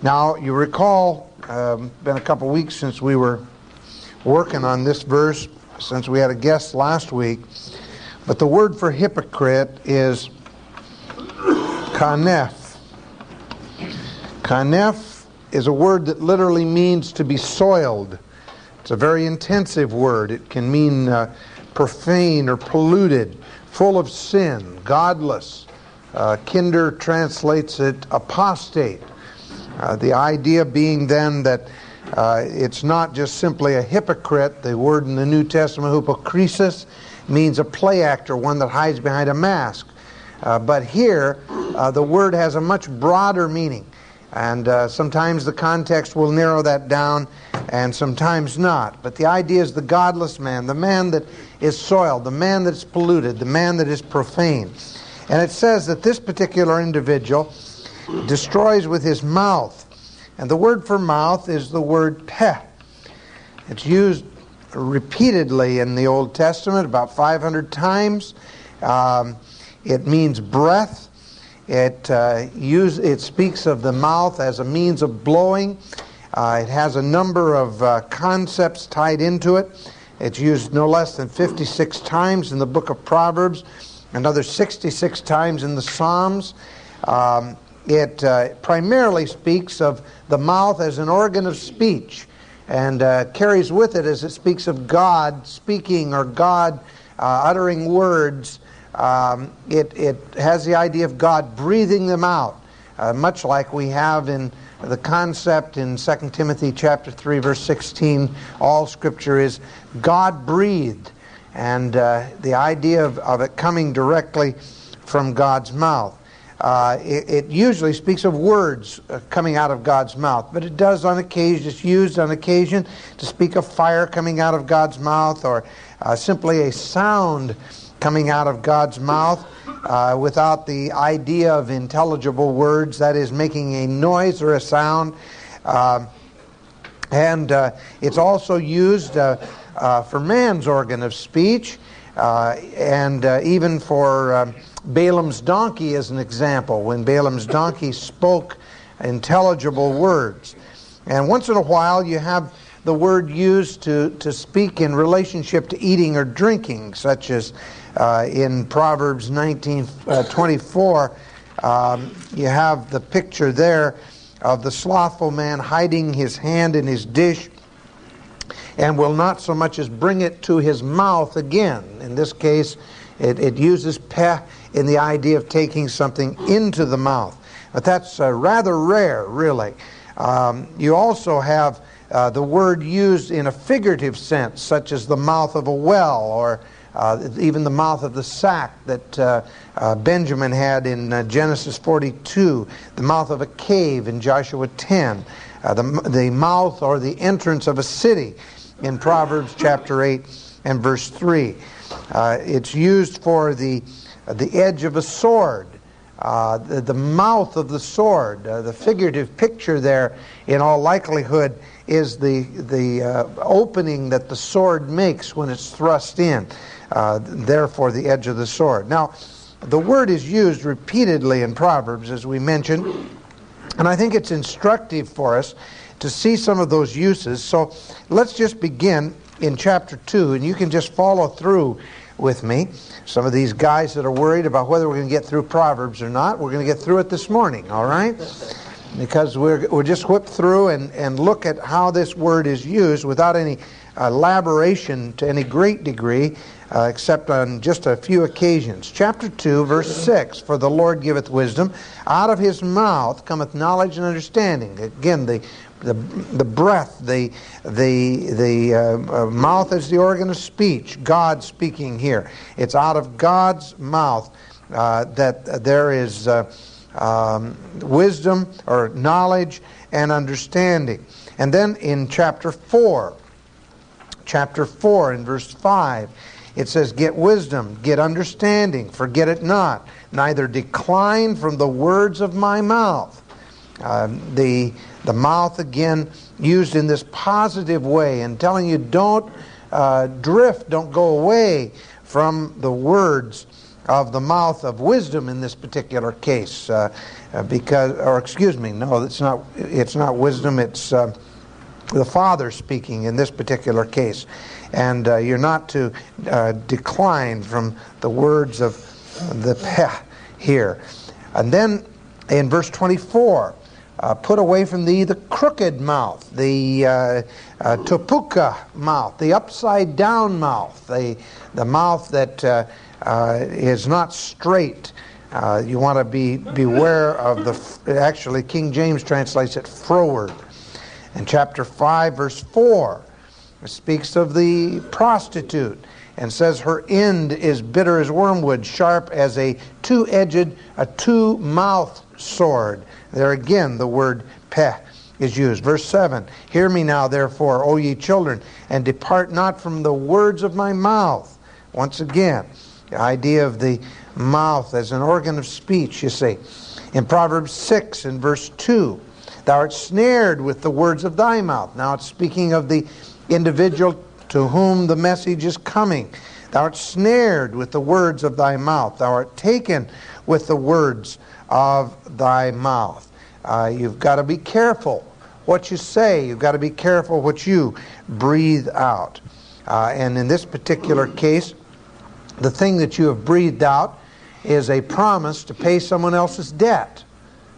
Now, you recall, um, been a couple weeks since we were working on this verse, since we had a guest last week. But the word for hypocrite is kaneph. Kaneph is a word that literally means to be soiled. It's a very intensive word. It can mean uh, profane or polluted, full of sin, godless. Uh, Kidner translates it apostate. Uh, the idea being then that uh, it's not just simply a hypocrite. The word in the New Testament, hypocrisis, means a play actor, one that hides behind a mask. Uh, but here, uh, the word has a much broader meaning. And uh, sometimes the context will narrow that down, and sometimes not. But the idea is the godless man, the man that is soiled, the man that is polluted, the man that is profane. And it says that this particular individual destroys with his mouth. And the word for mouth is the word peh. It's used repeatedly in the Old Testament, about 500 times. Um, it means breath. It, uh, use, it speaks of the mouth as a means of blowing. Uh, it has a number of uh, concepts tied into it. It's used no less than 56 times in the book of Proverbs, another 66 times in the Psalms. Um, it uh, primarily speaks of the mouth as an organ of speech and uh, carries with it as it speaks of God speaking or God uh, uttering words. Um, it, it has the idea of God breathing them out, uh, much like we have in the concept in 2 Timothy chapter 3 verse 16 all scripture is God breathed and uh, the idea of, of it coming directly from God's mouth. Uh, it, it, usually speaks of words uh, coming out of God's mouth, but it does on occasion, it's used on occasion to speak of fire coming out of God's mouth or uh, simply a sound coming out of God's mouth uh, without the idea of intelligible words, that is, making a noise or a sound. Um, and it's also used for man's organ of speech and even for. Balaam's donkey is an example, when Balaam's donkey spoke intelligible words. And once in a while, you have the word used to, to speak in relationship to eating or drinking, such as uh, in Proverbs 19 uh, 24. Um, you have the picture there of the slothful man hiding his hand in his dish and will not so much as bring it to his mouth again. In this case, it, it uses peh in the idea of taking something into the mouth. But that's uh, rather rare, really. Um, you also have uh, the word used in a figurative sense, such as the mouth of a well or uh, even the mouth of the sack that uh, uh, Benjamin had in uh, Genesis 42, the mouth of a cave in Joshua 10, the, the mouth or the entrance of a city in Proverbs chapter 8 and verse 3. it's used for the uh, the edge of a sword, uh, the, the, mouth of the sword. Uh, the figurative picture there, in all likelihood, is the, the uh, opening that the sword makes when it's thrust in, uh, therefore, the edge of the sword. Now, the word is used repeatedly in Proverbs, as we mentioned, and I think it's instructive for us to see some of those uses. So let's just begin in chapter 2, and you can just follow through with me. Some of these guys that are worried about whether we're going to get through Proverbs or not, we're going to get through it this morning, all right? Because we're, we're just whip through and, and look at how this word is used without any elaboration to any great degree, uh, except on just a few occasions. Chapter 2, verse 6 For the Lord giveth wisdom, out of his mouth cometh knowledge and understanding. Again, the the, the breath, the, the, the uh, uh, mouth is the organ of speech, God speaking here. It's out of God's mouth uh, that there is uh, um, wisdom or knowledge and understanding. And then in chapter 4, chapter 4 in verse 5, it says, Get wisdom, get understanding, forget it not, neither decline from the words of my mouth. Um, the the mouth, again, used in this positive way and telling you don't uh, drift, don't go away from the words of the mouth of wisdom in this particular case, uh, uh, because, or excuse me, no, it's not. It's not wisdom. It's uh, the Father speaking in this particular case, and uh, you're not to uh, decline from the words of the peh here, and then in verse 24. Uh, put away from thee the crooked mouth, the uh, uh, topuka mouth, the upside down mouth, the, the mouth that uh, uh, is not straight. Uh, you want to be beware of the. Actually, King James translates it froward. In chapter five, verse four, it speaks of the prostitute and says her end is bitter as wormwood, sharp as a two-edged, a two-mouthed sword. There again, the word peh is used. Verse 7 Hear me now, therefore, O ye children, and depart not from the words of my mouth. Once again, the idea of the mouth as an organ of speech, you see. In Proverbs 6 and verse 2, thou art snared with the words of thy mouth. Now it's speaking of the individual to whom the message is coming. Thou art snared with the words of thy mouth. Thou art taken with the words of thy mouth. Uh, you've got to be careful what you say. You've got to be careful what you breathe out. Uh, and in this particular case, the thing that you have breathed out is a promise to pay someone else's debt.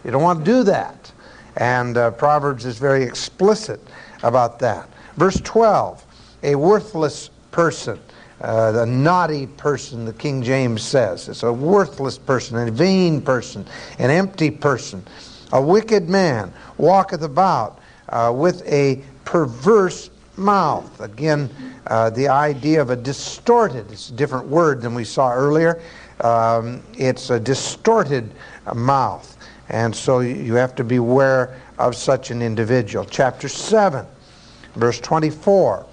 You don't want to do that. And uh, Proverbs is very explicit about that. Verse 12 a worthless person, uh, the naughty person, the King James says. It's a worthless person, a vain person, an empty person. A wicked man walketh about uh, with a perverse mouth. Again, uh, the idea of a distorted, it's a different word than we saw earlier. Um, it's a distorted mouth. And so you have to beware of such an individual. Chapter 7, verse 24.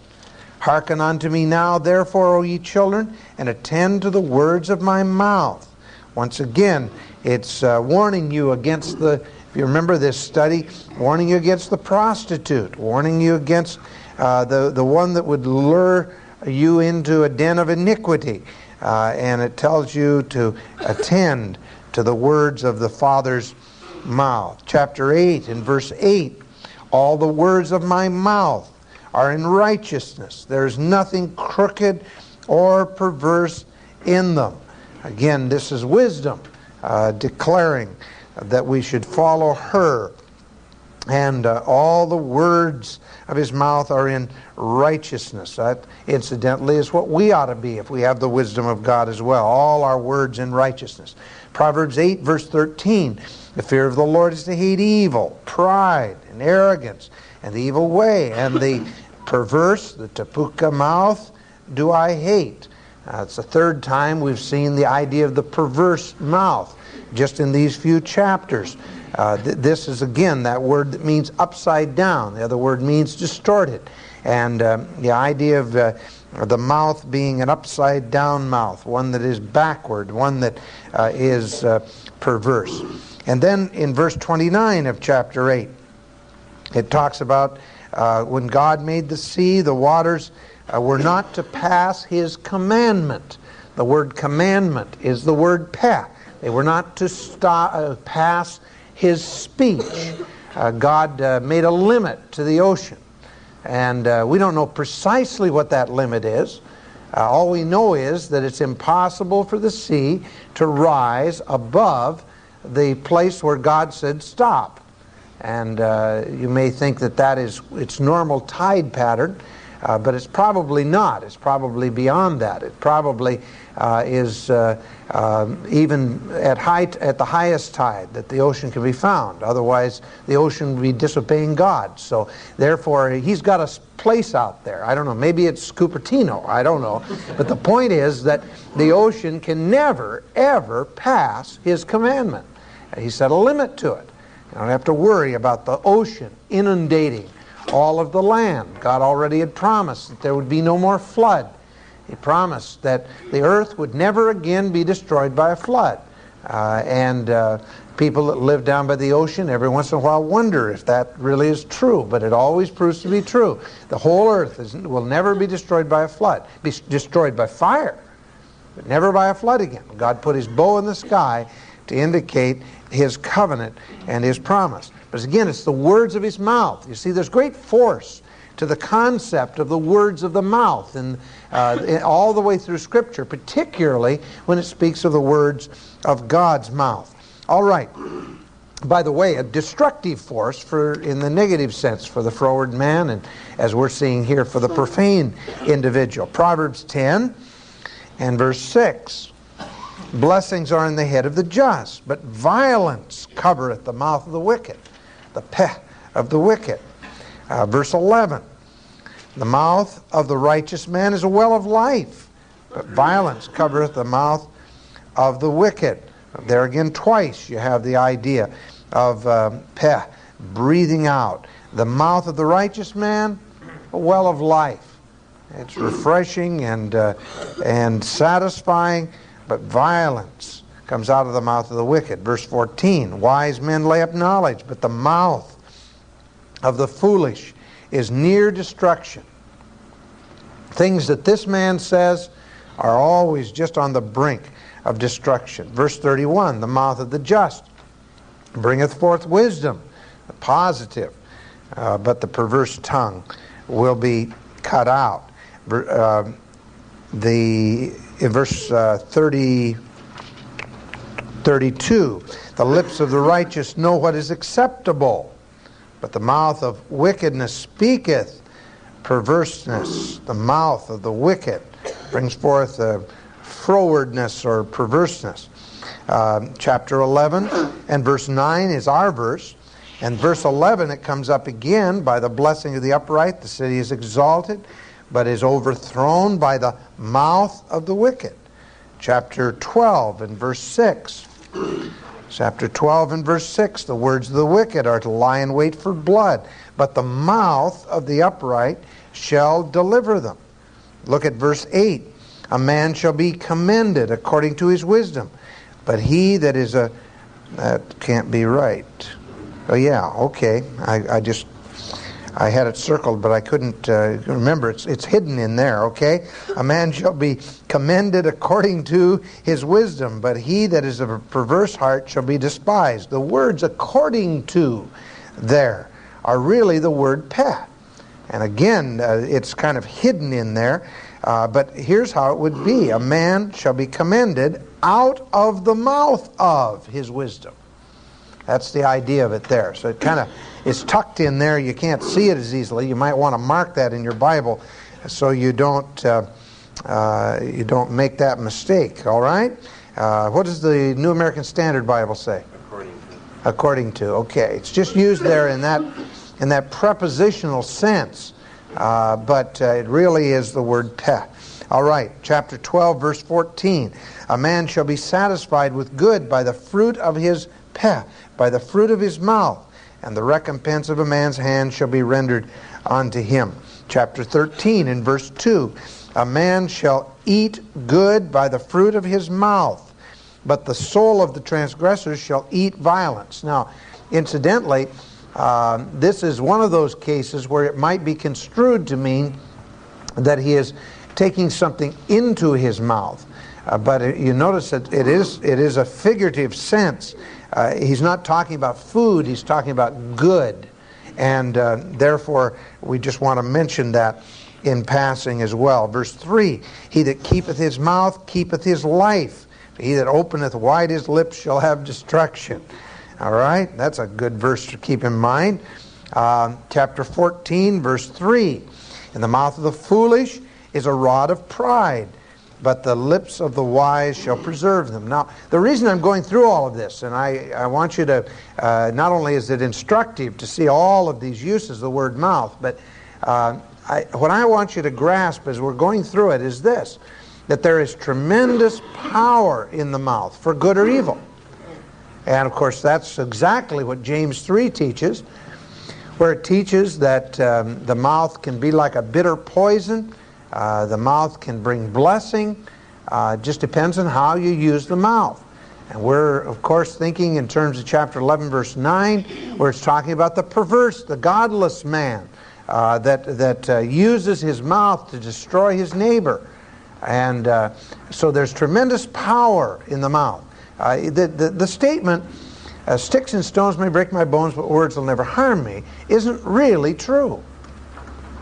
Hearken unto me now, therefore, O ye children, and attend to the words of my mouth. Once again, it's uh, warning you against the, if you remember this study, warning you against the prostitute, warning you against uh, the, the one that would lure you into a den of iniquity. Uh, and it tells you to attend to the words of the Father's mouth. Chapter 8 in verse 8 All the words of my mouth are in righteousness. There is nothing crooked or perverse in them. Again, this is wisdom uh, declaring that we should follow her and uh, all the words of his mouth are in righteousness. That, incidentally, is what we ought to be if we have the wisdom of God as well. All our words in righteousness. Proverbs 8, verse 13 The fear of the Lord is to hate evil, pride, and arrogance, and the evil way, and the perverse, the tapuka mouth, do I hate. It's the third time we've seen the idea of the perverse mouth just in these few chapters. Uh, th- this is again that word that means upside down. The other word means distorted. And uh, the idea of uh, the mouth being an upside down mouth, one that is backward, one that uh, is uh, perverse. And then in verse 29 of chapter 8, it talks about uh, when God made the sea, the waters were not to pass his commandment. The word commandment is the word peh. They were not to stop, pass his speech. Uh, God uh, made a limit to the ocean. And uh, we don't know precisely what that limit is. Uh, all we know is that it's impossible for the sea to rise above the place where God said stop. And uh, you may think that that is its normal tide pattern. Uh, but it's probably not. It's probably beyond that. It probably uh, is uh, um, even at height at the highest tide that the ocean can be found. Otherwise, the ocean would be disobeying God. So, therefore, he's got a place out there. I don't know. Maybe it's Cupertino. I don't know. But the point is that the ocean can never, ever pass his commandment. He set a limit to it. You don't have to worry about the ocean inundating all of the land. God already had promised that there would be no more flood. He promised that the earth would never again be destroyed by a flood. Uh, and uh, people that live down by the ocean every once in a while wonder if that really is true, but it always proves to be true. The whole earth is, will never be destroyed by a flood, be destroyed by fire. but never by a flood again. God put his bow in the sky to indicate his covenant and his promise. But again, it's the words of his mouth. You see, there's great force to the concept of the words of the mouth and uh, all the way through Scripture, particularly when it speaks of the words of God's mouth. All right. By the way, a destructive force for in the negative sense for the froward man, and as we're seeing here for the profane individual. Proverbs 10 and verse 6. Blessings are in the head of the just, but violence covereth the mouth of the wicked, the peh of the wicked. Uh, verse 11 The mouth of the righteous man is a well of life, but violence covereth the mouth of the wicked. There again, twice you have the idea of um, peh, breathing out. The mouth of the righteous man, a well of life. It's refreshing and, uh, and satisfying, but violence comes out of the mouth of the wicked. Verse 14 Wise men lay up knowledge, but the mouth of the foolish is near destruction. Things that this man says are always just on the brink of destruction. Verse 31 The mouth of the just bringeth forth wisdom, positive, uh, but the perverse tongue will be cut out. Uh, the in verse uh, 30, 32, the lips of the righteous know what is acceptable, but the mouth of wickedness speaketh perverseness. The mouth of the wicked brings forth uh, frowardness or perverseness. Uh, chapter 11 and verse 9 is our verse. And verse 11, it comes up again by the blessing of the upright. The city is exalted, but is overthrown by the mouth of the wicked. Chapter 12 and verse 6. Chapter 12 and verse 6 The words of the wicked are to lie in wait for blood, but the mouth of the upright shall deliver them. Look at verse 8 A man shall be commended according to his wisdom, but he that is a. That can't be right. Oh, yeah, okay. I, I just. I had it circled, but I couldn't uh, remember. It's, it's hidden in there, okay? A man shall be commended according to his wisdom, but he that is of a perverse heart shall be despised. The words according to there are really the word peh. And again, uh, it's kind of hidden in there. Uh, but here's how it would be a man shall be commended out of the mouth of his wisdom. That's the idea of it there. So it kind of is tucked in there. You can't see it as easily. You might want to mark that in your Bible so you don't uh, uh, you don't make that mistake. All right. Uh, what does the New American Standard Bible say? According to. According to. Okay. It's just used there in that in that prepositional sense, uh, but uh, it really is the word peh. All right. Chapter 12, verse 14. A man shall be satisfied with good by the fruit of his peh by the fruit of his mouth, and the recompense of a man's hand shall be rendered unto him. Chapter 13 in verse 2 A man shall eat good by the fruit of his mouth, but the soul of the transgressors shall eat violence. Now, incidentally, uh, this is one of those cases where it might be construed to mean that he is taking something into his mouth. Uh, but it, you notice that it is, it is a figurative sense. Uh, he's not talking about food, he's talking about good. And uh, therefore, we just want to mention that in passing as well. Verse 3 He that keepeth his mouth keepeth his life. He that openeth wide his lips shall have destruction. All right? That's a good verse to keep in mind. Uh, chapter 14, verse 3 In the mouth of the foolish is a rod of pride, but the lips of the wise shall preserve them. Now, the reason I'm going through all of this, and I, I want you to, uh, not only is it instructive to see all of these uses of the word mouth, but uh, I, what I want you to grasp as we're going through it is this that there is tremendous power in the mouth for good or evil. And of course, that's exactly what James 3 teaches, where it teaches that um, the mouth can be like a bitter poison uh, the mouth can bring blessing. Uh, just depends on how you use the mouth. And we're, of course, thinking in terms of chapter 11, verse 9, where it's talking about the perverse, the godless man uh, that, that uh, uses his mouth to destroy his neighbor. And uh, so there's tremendous power in the mouth. The, the, the, statement, sticks and stones may break my bones, but words will never harm me, isn't really true.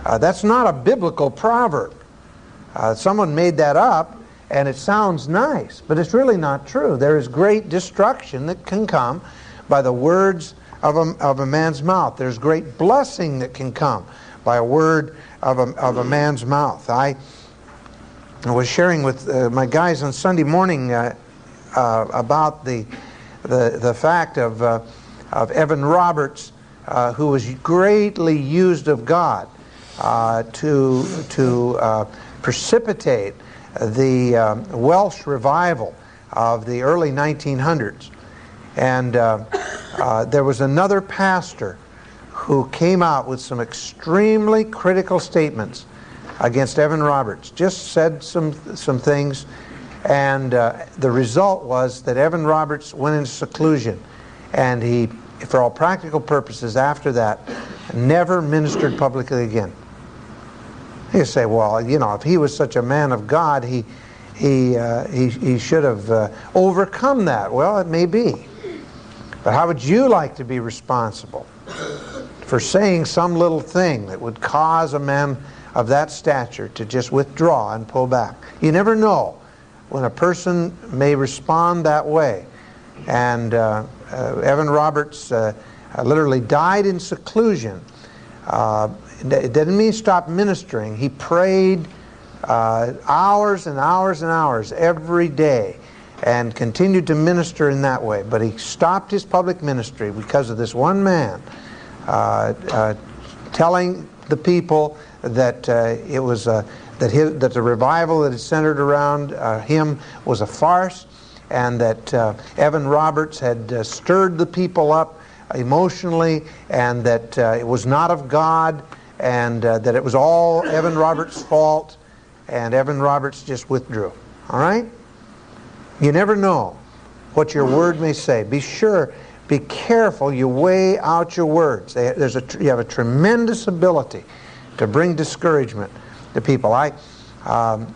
Uh, that's not a biblical proverb. Uh, someone made that up, and it sounds nice, but it's really not true. There is great destruction that can come by the words of a, of a man's mouth. There's great blessing that can come by a word of a, of a man's mouth. I was sharing with uh, my guys on Sunday morning uh, uh, about the, the, the fact of, uh, of Evan Roberts, who was greatly used of God to, to precipitate the um, Welsh revival of the early 1900s. And uh, uh, there was another pastor who came out with some extremely critical statements against Evan Roberts. Just said some, some things, and uh, the result was that Evan Roberts went into seclusion, and he, for all practical purposes, after that, never ministered publicly again. You say, well, you know, if he was such a man of God, he, he, uh, he, he should have uh, overcome that. Well, it may be. But how would you like to be responsible for saying some little thing that would cause a man of that stature to just withdraw and pull back? You never know when a person may respond that way. And uh, uh, Evan Roberts uh, literally died in seclusion. It didn't mean stop ministering. He prayed uh, hours and hours and hours every day and continued to minister in that way. But he stopped his public ministry because of this one man uh, uh, telling the people that uh, it was uh, that his, that the revival that is centered around uh, him was a farce, and that Evan Roberts had stirred the people up emotionally, and that it was not of God, and that it was all Evan Roberts' fault, and Evan Roberts just withdrew. All right. You never know what your word may say. Be sure, be careful, you weigh out your words. There's a, you have a tremendous ability to bring discouragement to people. I, um,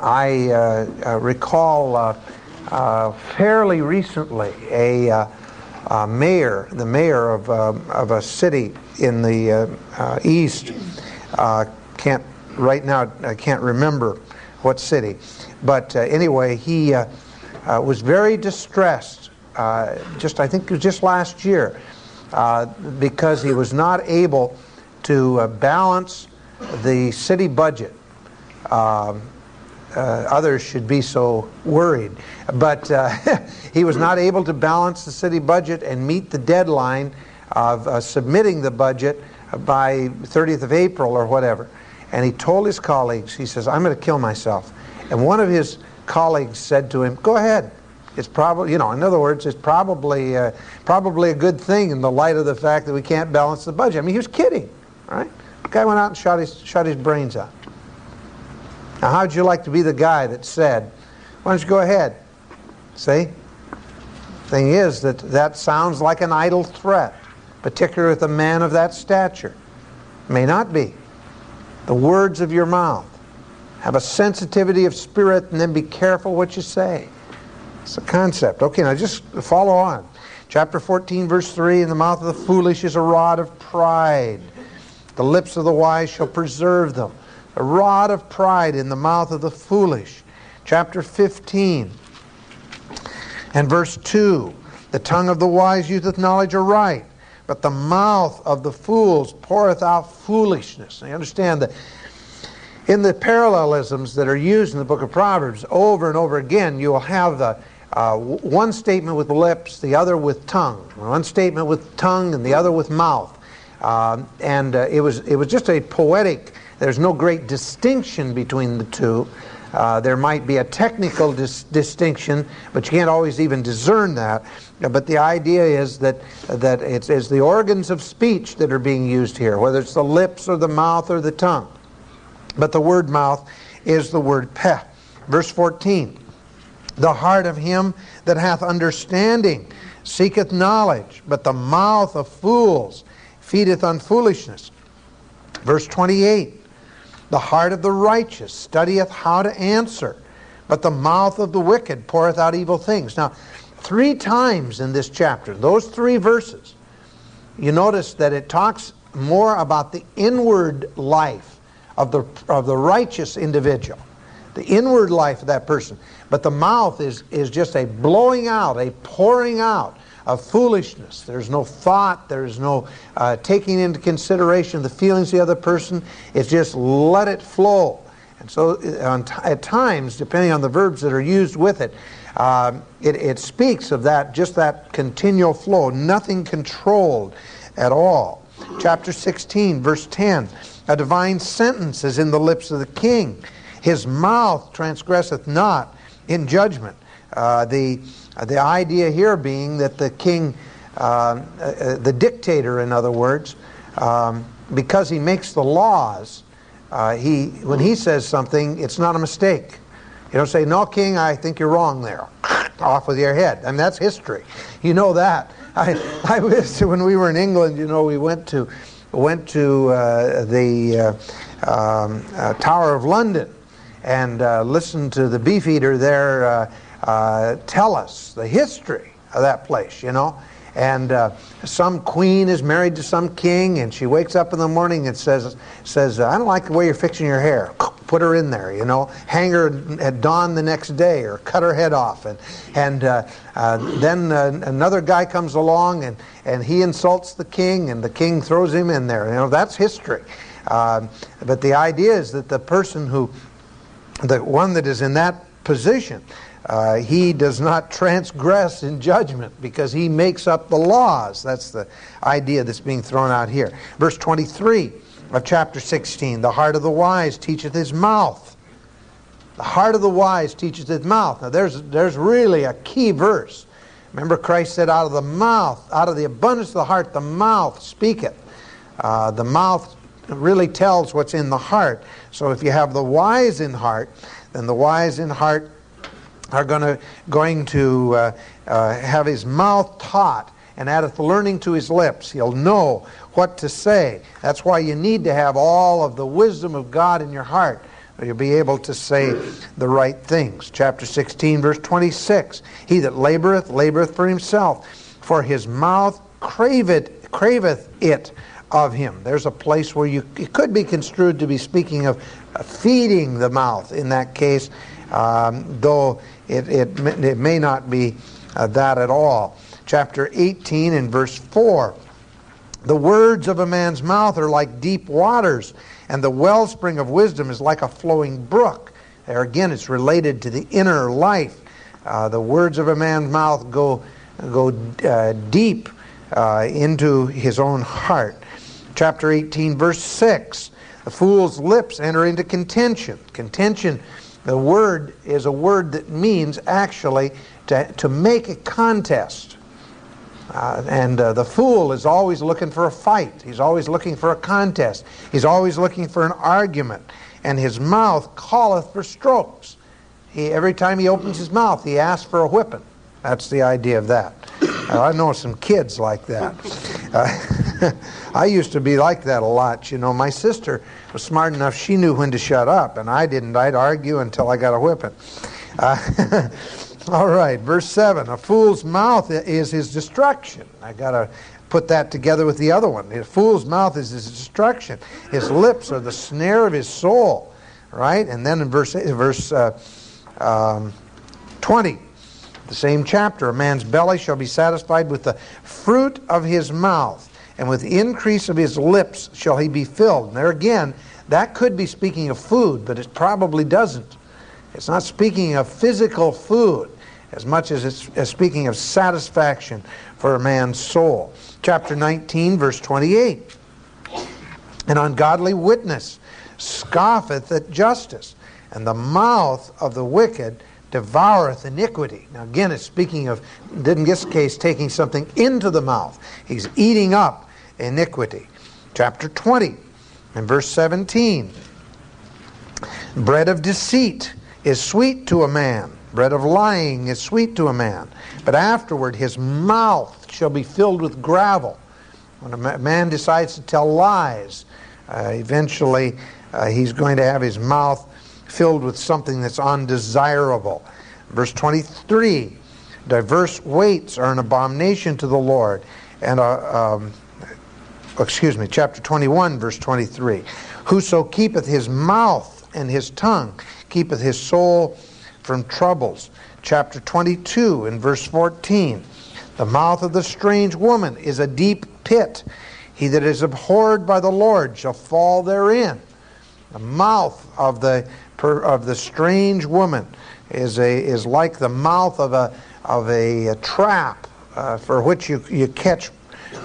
I uh, uh, recall uh, uh fairly recently a uh, mayor, the mayor of, uh, of a city in the east, can't right now I can't remember what city, but uh, anyway, he uh, uh, was very distressed. Uh, just I think it was just last year, uh, because he was not able to uh, balance the city budget. Um, others should be so worried, but he was not able to balance the city budget and meet the deadline of submitting the budget by 30th of April or whatever. And he told his colleagues, he says, I'm going to kill myself. And one of his colleagues said to him, Go ahead. It's probably, you know, in other words, it's probably, uh, probably a good thing in the light of the fact that we can't balance the budget. I mean, he was kidding, right? The guy went out and shot his, shot his brains out. Now, how'd you like to be the guy that said, Why don't you go ahead? See? Thing is that that sounds like an idle threat, particularly with a man of that stature. May not be. The words of your mouth have a sensitivity of spirit, and then be careful what you say. It's a concept. Okay, now just follow on. Chapter 14, verse 3 In the mouth of the foolish is a rod of pride. The lips of the wise shall preserve them. A rod of pride in the mouth of the foolish. Chapter 15 and verse 2 The tongue of the wise useth knowledge aright, but the mouth of the fools poureth out foolishness. Now you understand that in the parallelisms that are used in the book of Proverbs, over and over again, you will have the uh, one statement with lips, the other with tongue. One statement with tongue and the other with mouth. Uh, and uh, it, was, it was just a poetic, there's no great distinction between the two. Uh, there might be a technical dis- distinction, but you can't always even discern that. But the idea is that, that it's, it's the organs of speech that are being used here, whether it's the lips or the mouth or the tongue. But the word mouth is the word peh. Verse 14 The heart of him that hath understanding seeketh knowledge, but the mouth of fools feedeth on foolishness. Verse 28 The heart of the righteous studieth how to answer, but the mouth of the wicked poureth out evil things. Now, three times in this chapter, those three verses, you notice that it talks more about the inward life of the, of the righteous individual, the inward life of that person. But the mouth is, is just a blowing out, a pouring out of foolishness. There's no thought, there's no uh, taking into consideration the feelings of the other person. It's just let it flow. And so uh, at times, depending on the verbs that are used with it, um, it, it speaks of that, just that continual flow, nothing controlled at all. Chapter 16, verse 10 A divine sentence is in the lips of the king. His mouth transgresseth not in judgment. Uh, the, the idea here being that the king, uh, uh, the dictator, in other words, um, because he makes the laws, uh, he, when he says something, it's not a mistake. You don't say, no, king, I think you're wrong there. Off with your head. I mean, that's history. You know that. I, I was, when we were in England, you know, we went to, went to uh, the uh, um, uh, Tower of London and uh, listened to the beefeater there uh, tell us the history of that place, you know. And uh, some queen is married to some king, and she wakes up in the morning and says, says I don't like the way you're fixing your hair. Put her in there, you know. Hang her at dawn the next day, or cut her head off. And, and uh, uh, then uh, another guy comes along, and, and he insults the king, and the king throws him in there. You know, that's history. Um, but the idea is that the person who, the one that is in that position, uh, he does not transgress in judgment because he makes up the laws. That's the idea that's being thrown out here. Verse 23 of chapter 16 The heart of the wise teacheth his mouth. The heart of the wise teacheth his mouth. Now, there's, there's really a key verse. Remember, Christ said, Out of the mouth, out of the abundance of the heart, the mouth speaketh. Uh, the mouth really tells what's in the heart. So if you have the wise in heart, then the wise in heart are gonna, going to uh, uh, have his mouth taught and addeth learning to his lips. He'll know what to say. That's why you need to have all of the wisdom of God in your heart. You'll be able to say the right things. Chapter 16, verse 26. He that laboreth, laboreth for himself, for his mouth craveth, craveth it of him. There's a place where you it could be construed to be speaking of feeding the mouth in that case, um, though it, it, it may not be uh, that at all. Chapter 18 and verse 4. The words of a man's mouth are like deep waters, and the wellspring of wisdom is like a flowing brook. There again, it's related to the inner life. Uh, the words of a man's mouth go, go uh, deep uh, into his own heart. Chapter 18, verse 6. The fool's lips enter into contention. Contention the word is a word that means actually to, to make a contest. Uh, and uh, the fool is always looking for a fight. He's always looking for a contest. He's always looking for an argument. And his mouth calleth for strokes. He, every time he opens his mouth, he asks for a whipping. That's the idea of that. I know some kids like that. Uh, I used to be like that a lot. You know, my sister was smart enough; she knew when to shut up, and I didn't. I'd argue until I got a whipping. Uh, all right, verse seven: A fool's mouth is his destruction. I got to put that together with the other one. A fool's mouth is his destruction. His lips are the snare of his soul. Right, and then in verse verse uh, um, twenty the same chapter, a man's belly shall be satisfied with the fruit of his mouth, and with the increase of his lips shall he be filled. And there again, that could be speaking of food, but it probably doesn't. It's not speaking of physical food as much as it's as speaking of satisfaction for a man's soul. Chapter 19, verse 28. An ungodly witness scoffeth at justice, and the mouth of the wicked devoureth iniquity. Now, again, it's speaking of, in this case, taking something into the mouth. He's eating up iniquity. Chapter 20 and verse 17. Bread of deceit is sweet to a man, bread of lying is sweet to a man, but afterward his mouth shall be filled with gravel. When a man decides to tell lies, uh, eventually uh, he's going to have his mouth filled with something that's undesirable. Verse 23 diverse weights are an abomination to the Lord. And, uh, um, excuse me, chapter 21, verse 23. Whoso keepeth his mouth and his tongue keepeth his soul from troubles. Chapter 22, in verse 14. The mouth of the strange woman is a deep pit. He that is abhorred by the Lord shall fall therein. The mouth of the of the strange woman is a is like the mouth of a of a, a trap uh, for which you you catch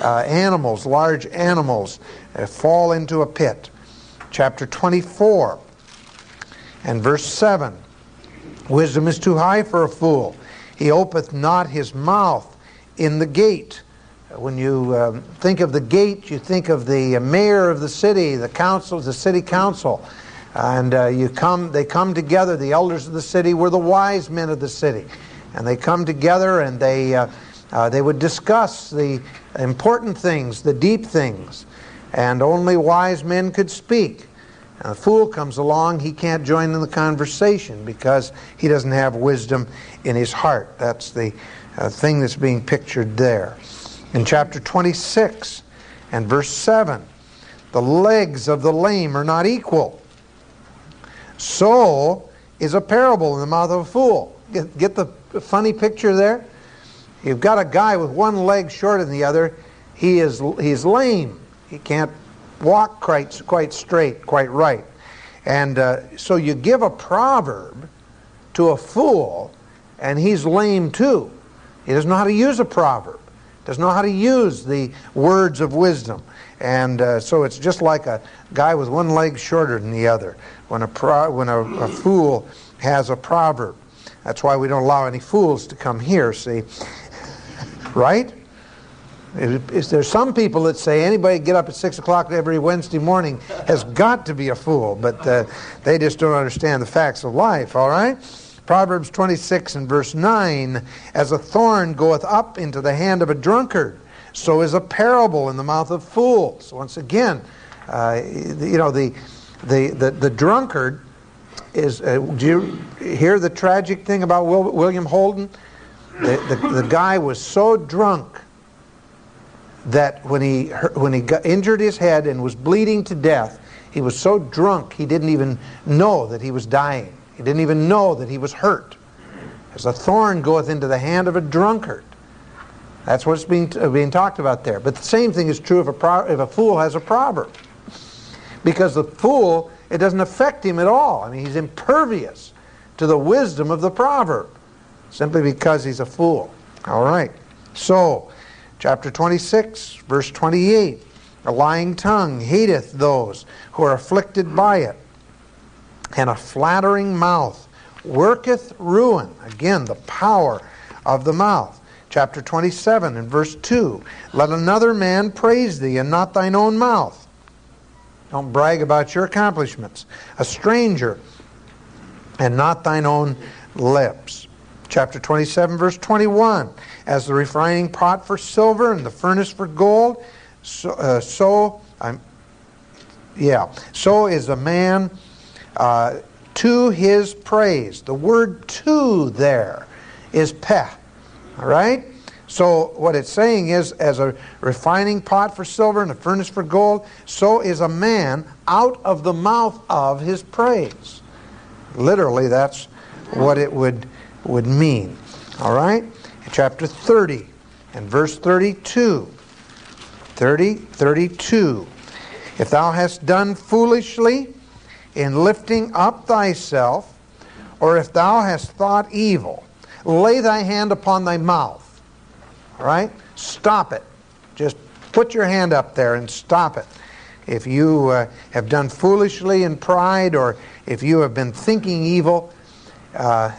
uh, animals, large animals, uh, fall into a pit. Chapter 24 and verse 7. Wisdom is too high for a fool. He openeth not his mouth in the gate. When you um, think of the gate, you think of the mayor of the city, the council, the city council. And uh, you come, they come together. The elders of the city were the wise men of the city, and they come together and they uh, uh, they would discuss the important things, the deep things, and only wise men could speak. And a fool comes along, he can't join in the conversation because he doesn't have wisdom in his heart. That's the uh, thing that's being pictured there. In chapter 26 and verse 7, the legs of the lame are not equal so is a parable in the mouth of a fool. Get, get the funny picture there? You've got a guy with one leg shorter than the other. He is he's lame. He can't walk quite quite straight, quite right. And uh, so you give a proverb to a fool, and he's lame too. He doesn't know how to use a proverb. Doesn't know how to use the words of wisdom. And uh, so it's just like a guy with one leg shorter than the other when a, pro- when a, a fool has a proverb. That's why we don't allow any fools to come here, see? right? Is there some people that say anybody get up at 6 o'clock every Wednesday morning has got to be a fool, but uh, they just don't understand the facts of life, all right? Proverbs 26 and verse 9 As a thorn goeth up into the hand of a drunkard, so is a parable in the mouth of fools. Once again, uh, you know, the, the, the, the drunkard is, uh, do you hear the tragic thing about Will, William Holden? The, the, the guy was so drunk that when he, when he got, injured his head and was bleeding to death, he was so drunk he didn't even know that he was dying. He didn't even know that he was hurt. As a thorn goeth into the hand of a drunkard. That's what's being, being talked about there. But the same thing is true if a, if a fool has a proverb. Because the fool, it doesn't affect him at all. I mean, he's impervious to the wisdom of the proverb simply because he's a fool. All right. So, chapter 26, verse 28 A lying tongue hateth those who are afflicted by it, and a flattering mouth worketh ruin. Again, the power of the mouth. Chapter 27 and verse 2 Let another man praise thee, and not thine own mouth. Don't brag about your accomplishments. A stranger, and not thine own lips. Chapter 27, verse 21. As the refining pot for silver and the furnace for gold, so, uh, so I'm, yeah, so is a man uh, to his praise. The word to there is peh. All right? So what it's saying is, as a refining pot for silver and a furnace for gold, so is a man out of the mouth of his praise. Literally, that's what it would would mean. All right? chapter 30 and verse 32. 30, 32. If thou hast done foolishly in lifting up thyself, or if thou hast thought evil, lay thy hand upon thy mouth all right? Stop it. Just put your hand up there and stop it. If you uh, have done foolishly in pride or if you have been thinking evil, uh,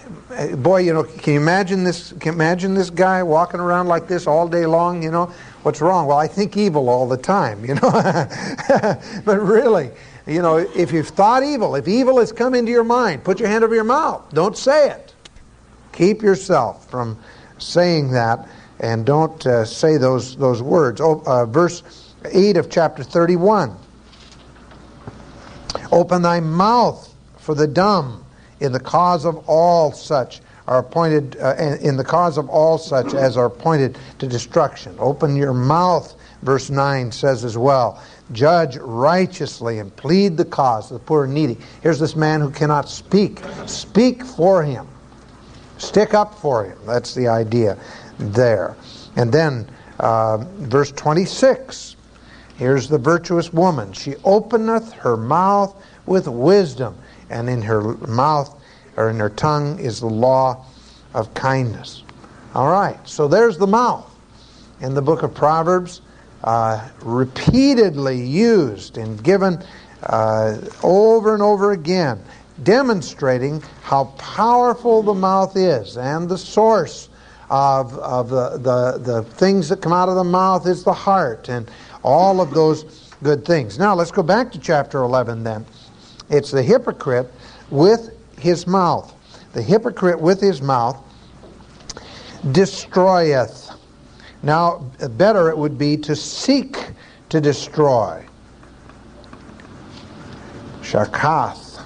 boy, you know, can you imagine this? Can you imagine this guy walking around like this all day long? You know, what's wrong? Well, I think evil all the time. You know, but really, you know, if you've thought evil, if evil has come into your mind, put your hand over your mouth. Don't say it. Keep yourself from saying that and don't uh, say those, those words. Oh, uh, verse 8 of chapter 31. Open thy mouth for the dumb in the cause of all such are appointed uh, in the cause of all such as are appointed to destruction. Open your mouth, verse 9 says as well. Judge righteously and plead the cause of the poor and needy. Here's this man who cannot speak. Speak for him. Stick up for him. That's the idea there. And then uh, verse 26. Here's the virtuous woman. She openeth her mouth with wisdom, and in her mouth or in her tongue is the law of kindness. All right, so there's the mouth in the book of Proverbs, uh, repeatedly used and given uh, over and over again, demonstrating how powerful the mouth is and the source of, of the, the, the things that come out of the mouth is the heart and all of those good things. Now let's go back to chapter 11 then. It's the hypocrite with his mouth. The hypocrite with his mouth destroyeth. Now, better it would be to seek to destroy. Shakath.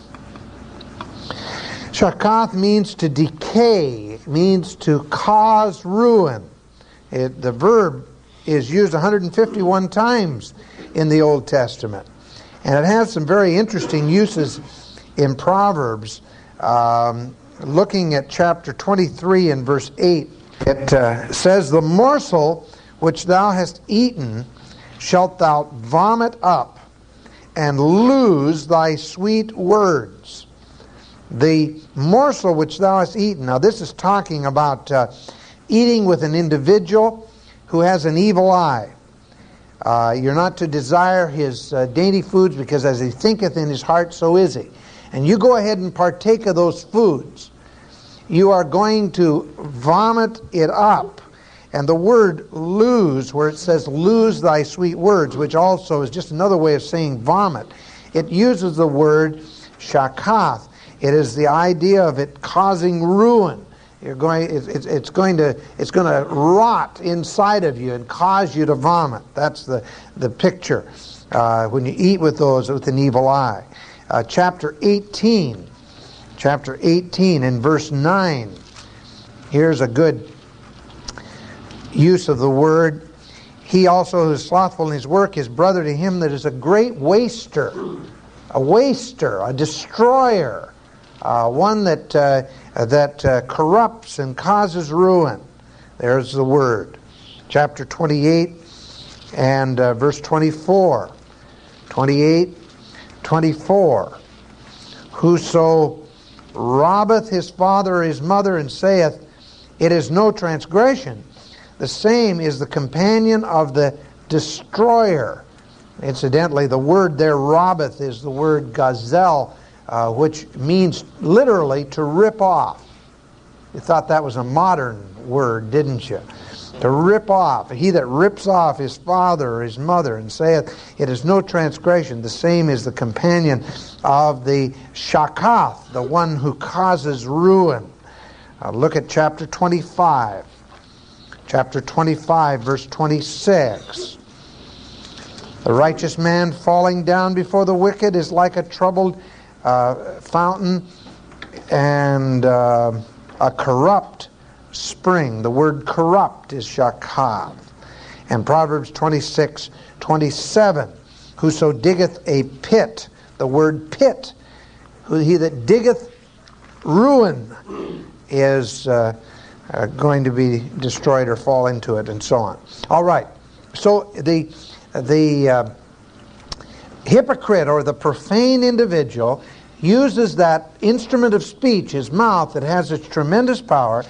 Shakath means to decay, means to cause ruin. It, the verb is used 151 times in the Old Testament. And it has some very interesting uses in Proverbs. Um, looking at chapter 23 and verse 8, it uh, says, The morsel which thou hast eaten shalt thou vomit up and lose thy sweet words. The morsel which thou hast eaten. Now, this is talking about uh, eating with an individual who has an evil eye. Uh, you're not to desire his uh, dainty foods because as he thinketh in his heart, so is he and you go ahead and partake of those foods, you are going to vomit it up. And the word lose, where it says lose thy sweet words, which also is just another way of saying vomit, it uses the word shakath. It is the idea of it causing ruin. You're going, it's, it's, going to, it's going to rot inside of you and cause you to vomit. That's the, the picture uh, when you eat with those with an evil eye uh, chapter 18. Chapter 18 in verse 9. Here's a good use of the word. He also who is slothful in his work is brother to him that is a great waster, a waster, a destroyer, uh, one that, uh, that uh, corrupts and causes ruin. There's the word. Chapter 28 and uh, verse 24. 28 24 Whoso robbeth his father or his mother and saith, It is no transgression, the same is the companion of the destroyer. Incidentally, the word there, robbeth, is the word gazal, uh, which means literally to rip off. You thought that was a modern word, didn't you? to rip off. He that rips off his father or his mother and saith, It is no transgression, the same is the companion of the shakath, the one who causes ruin. Uh, look at chapter 25. Chapter 25, verse 26. The righteous man falling down before the wicked is like a troubled fountain and uh, a corrupt spring. The word corrupt is shakav. And Proverbs 26, 27. Whoso diggeth a pit, the word pit, he that diggeth ruin is uh, uh, going to be destroyed or fall into it, and so on. All right. So the the uh, hypocrite or the profane individual uses that instrument of speech, his mouth, that has its tremendous power,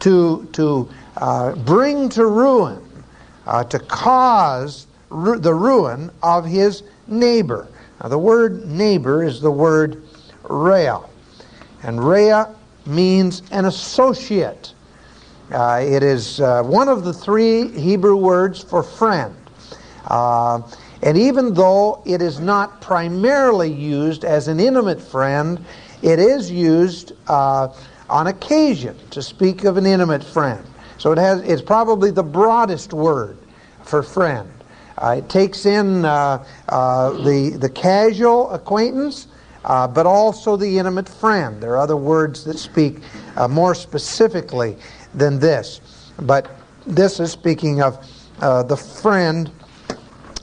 to, to uh, bring to ruin, uh, to cause ru- the ruin of his neighbor. Now, the word neighbor is the word rea, and rea means an associate. Uh, it is uh, one of the three Hebrew words for friend. And even though it is not primarily used as an intimate friend, it is used uh, on occasion to speak of an intimate friend. So it has, it's probably the broadest word for friend. Uh, it takes in uh, uh, the, the casual acquaintance uh, but also the intimate friend. There are other words that speak uh, more specifically than this. But this is speaking of the friend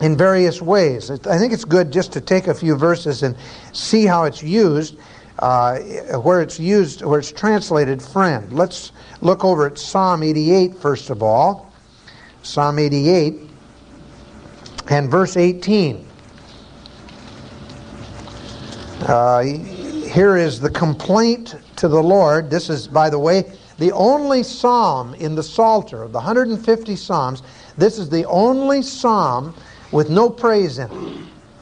in various ways. I think it's good just to take a few verses and see how it's used, uh, where it's used, where it's translated friend. Let's look over at Psalm 88 first of all. Psalm 88 and verse 18. Uh, here is the complaint to the Lord. This is, by the way, the only psalm in the Psalter of the 150 psalms. This is the only psalm with no praise in it.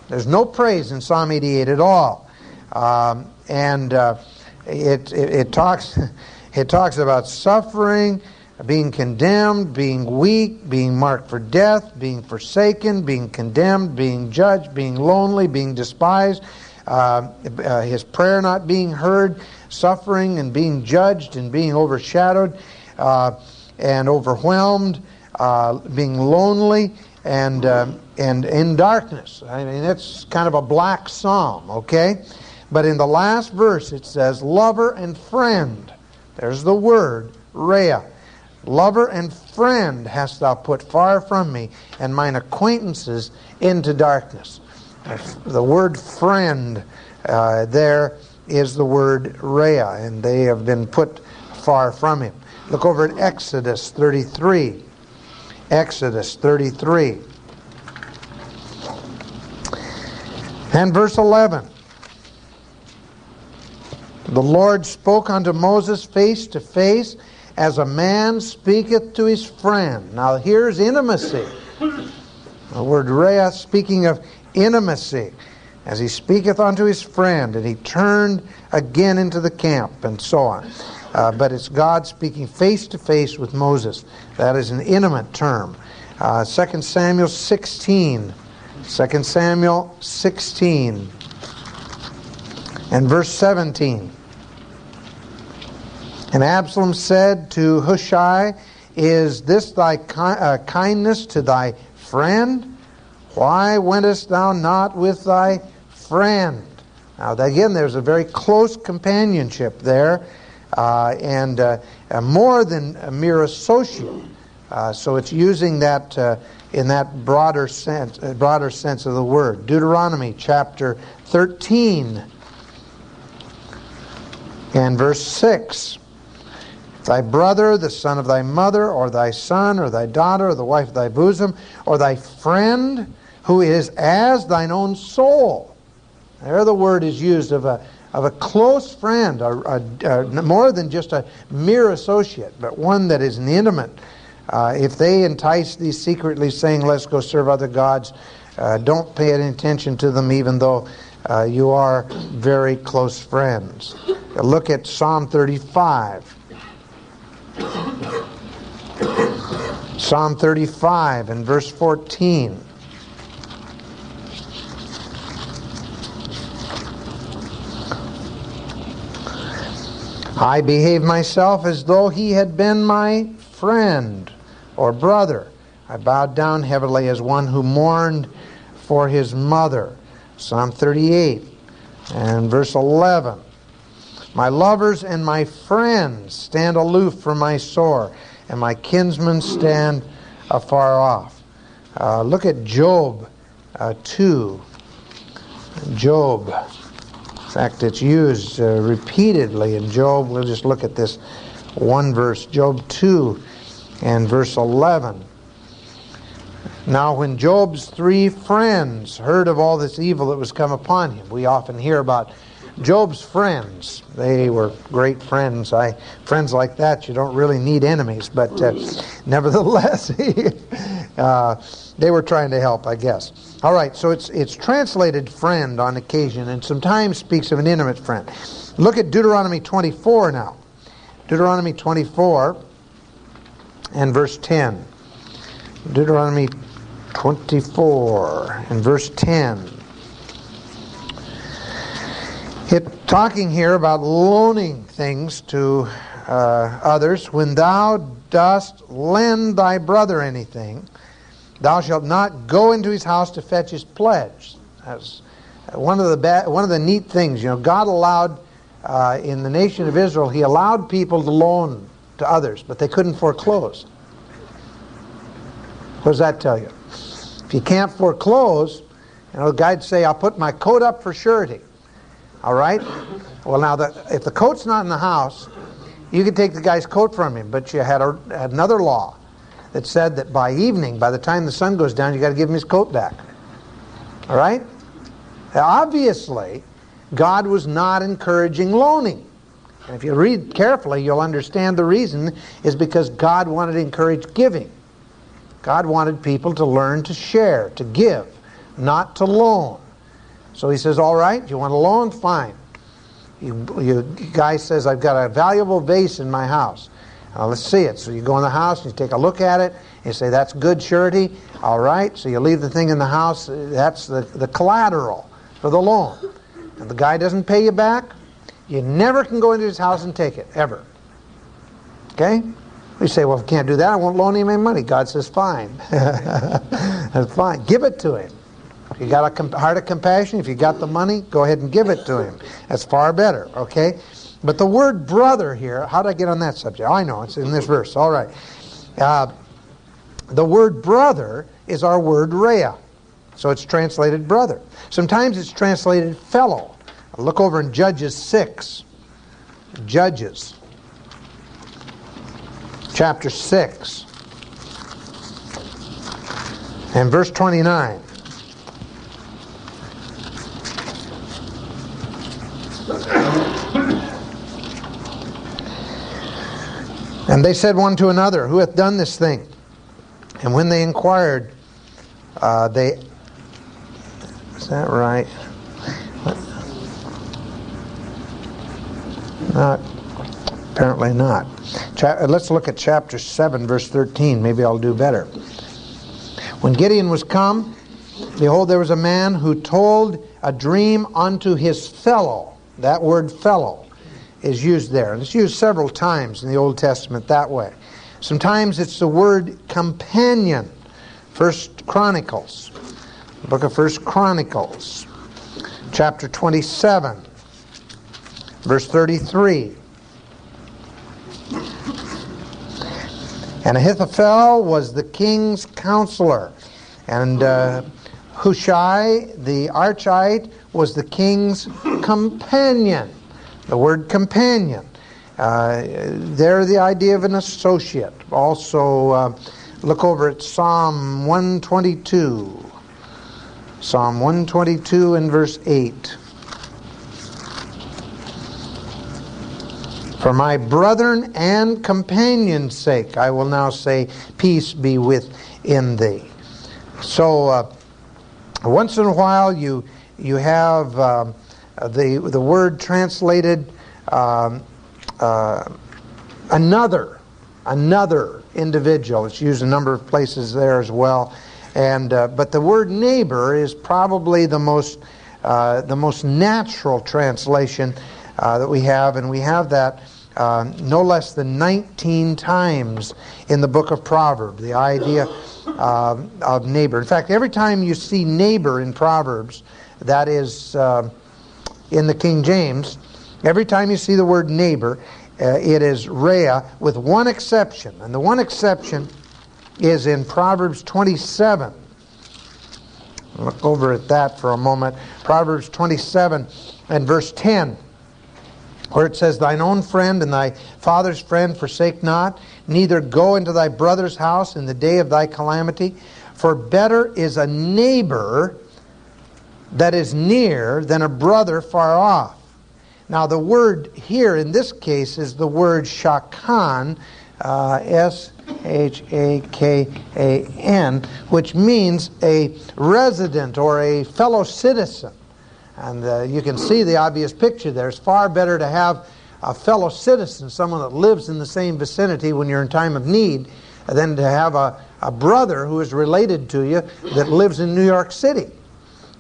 There's no praise in Psalm 88 at all. Um, and uh, it, it, it, talks, it talks about suffering, being condemned, being weak, being marked for death, being forsaken, being condemned, being judged, being lonely, being despised, uh, uh, his prayer not being heard, suffering and being judged and being overshadowed uh, and overwhelmed, uh, being lonely and uh, and in darkness. I mean, it's kind of a black psalm, okay? But in the last verse it says, "Lover and friend." There's the word, Rea. Lover and friend hast thou put far from me, and mine acquaintances into darkness. The word friend uh, there is the word Rea, and they have been put far from him. Look over at Exodus 33. Exodus 33. And verse 11. The Lord spoke unto Moses face to face as a man speaketh to his friend. Now here's intimacy. The word Rea speaking of intimacy as he speaketh unto his friend, and he turned again into the camp, and so on. Uh, but it's God speaking face to face with Moses. That is an intimate term. Uh, 2 Samuel 16. 2 Samuel 16 and verse 17. And Absalom said to Hushai, Is this thy ki- uh, kindness to thy friend? Why wentest thou not with thy friend? Now, again, there's a very close companionship there, uh, and uh, more than a mere associate. Uh, so it's using that uh, in that broader sense, broader sense of the word. Deuteronomy chapter 13 and verse 6 thy brother, the son of thy mother, or thy son, or thy daughter, or the wife of thy bosom, or thy friend, who is as thine own soul. There the word is used of a, of a close friend, a, a, a more than just a mere associate, but one that is an intimate. Uh, if they entice thee secretly, saying, Let's go serve other gods, uh, don't pay any attention to them, even though uh, you are very close friends. Look at Psalm 35. Psalm 35 and verse 14. I behave myself as though he had been my friend or brother. I bowed down heavily as one who mourned for his mother. Psalm 38 and verse 11. My lovers and my friends stand aloof from my sore, and my kinsmen stand afar off. Uh, look at Job uh, 2. Job In fact, it's used uh, repeatedly in Job. We'll just look at this one verse, Job 2 and verse 11. Now, when Job's three friends heard of all this evil that was come upon him, we often hear about Job's friends. They were great friends. I friends like that, you don't really need enemies, but uh, nevertheless, uh, they were trying to help, I guess. All right, so it's it's translated friend on occasion, and sometimes speaks of an intimate friend. Look at Deuteronomy 24 now. Deuteronomy 24 and verse 10. Deuteronomy 24 and verse 10. It talking here about loaning things to uh, others. When thou dost lend thy brother anything, thou shalt not go into his house to fetch his pledge. That's one of the ba- one of the neat things, you know, God allowed uh, in the nation of Israel, He allowed people to loan to others, but they couldn't foreclose. What does that tell you? If you can't foreclose, you know, the guy'd say, "I'll put my coat up for surety." All right. Well, now that if the coat's not in the house, you could take the guy's coat from him, but you had, a, had another law that said that by evening, by the time the sun goes down, you got to give him his coat back. All right? Now, obviously, God was not encouraging loaning. And if you read carefully, you'll understand the reason is because God wanted to encourage giving. God wanted people to learn to share, to give, not to loan. So he says, All right, you want a loan? Fine. You, you guy says, I've got a valuable vase in my house. Uh, let's see it. So you go in the house and you take a look at it. You say, That's good surety. All right. So you leave the thing in the house. That's the, the collateral for the loan. And the guy doesn't pay you back. You never can go into his house and take it, ever. Okay? We say, well, if I can't do that, I won't loan him any money. God says, fine. That's fine. Give it to him. If you got a heart of compassion, if you got the money, go ahead and give it to him. That's far better, okay? But the word brother here, how did I get on that subject? Oh, I know, it's in this verse. All right. Uh, the word brother is our word rea. So it's translated brother. Sometimes it's translated fellow. Look over in Judges 6. Judges chapter 6 and verse 29. And they said one to another, Who hath done this thing? And when they inquired, uh, they. Is that right? Not. Apparently not. Cha- uh, let's look at chapter 7, verse 13. Maybe I'll do better. When Gideon was come, behold, there was a man who told a dream unto his fellow. That word fellow is used there. And it's used several times in the Old Testament that way. Sometimes it's the word companion. First Chronicles, book of First Chronicles, chapter 27, verse 33. And Ahithophel was the king's counselor, and uh, Hushai the Archite was the king's companion. The word companion. Uh, there, the idea of an associate. Also, uh, look over at Psalm 122. Psalm 122 and verse 8. For my brethren and companions' sake, I will now say, Peace be within thee. So, uh, once in a while, you, you have. Uh, the, the word translated um, uh, another, another individual. It's used a number of places there as well. And, uh, but the word neighbor is probably the most, uh, the most natural translation uh, that we have, and we have that uh, no less than 19 times in the book of Proverbs, the idea of neighbor. In fact, every time you see neighbor in Proverbs, that is in the King James, every time you see the word neighbor, uh, it is rea, with one exception. And the one exception is in Proverbs 27. Look over at that for a moment. Proverbs 27 and verse 10, where it says, Thine own friend and thy father's friend forsake not, neither go into thy brother's house in the day of thy calamity. For better is a neighbor that is near than a brother far off. Now, the word here in this case is the word shakan, uh, S H A K A N, which means a resident or a fellow citizen. And uh, you can see the obvious picture there. It's far better to have a fellow citizen, someone that lives in the same vicinity when you're in time of need, than to have a, a brother who is related to you that lives in New York City.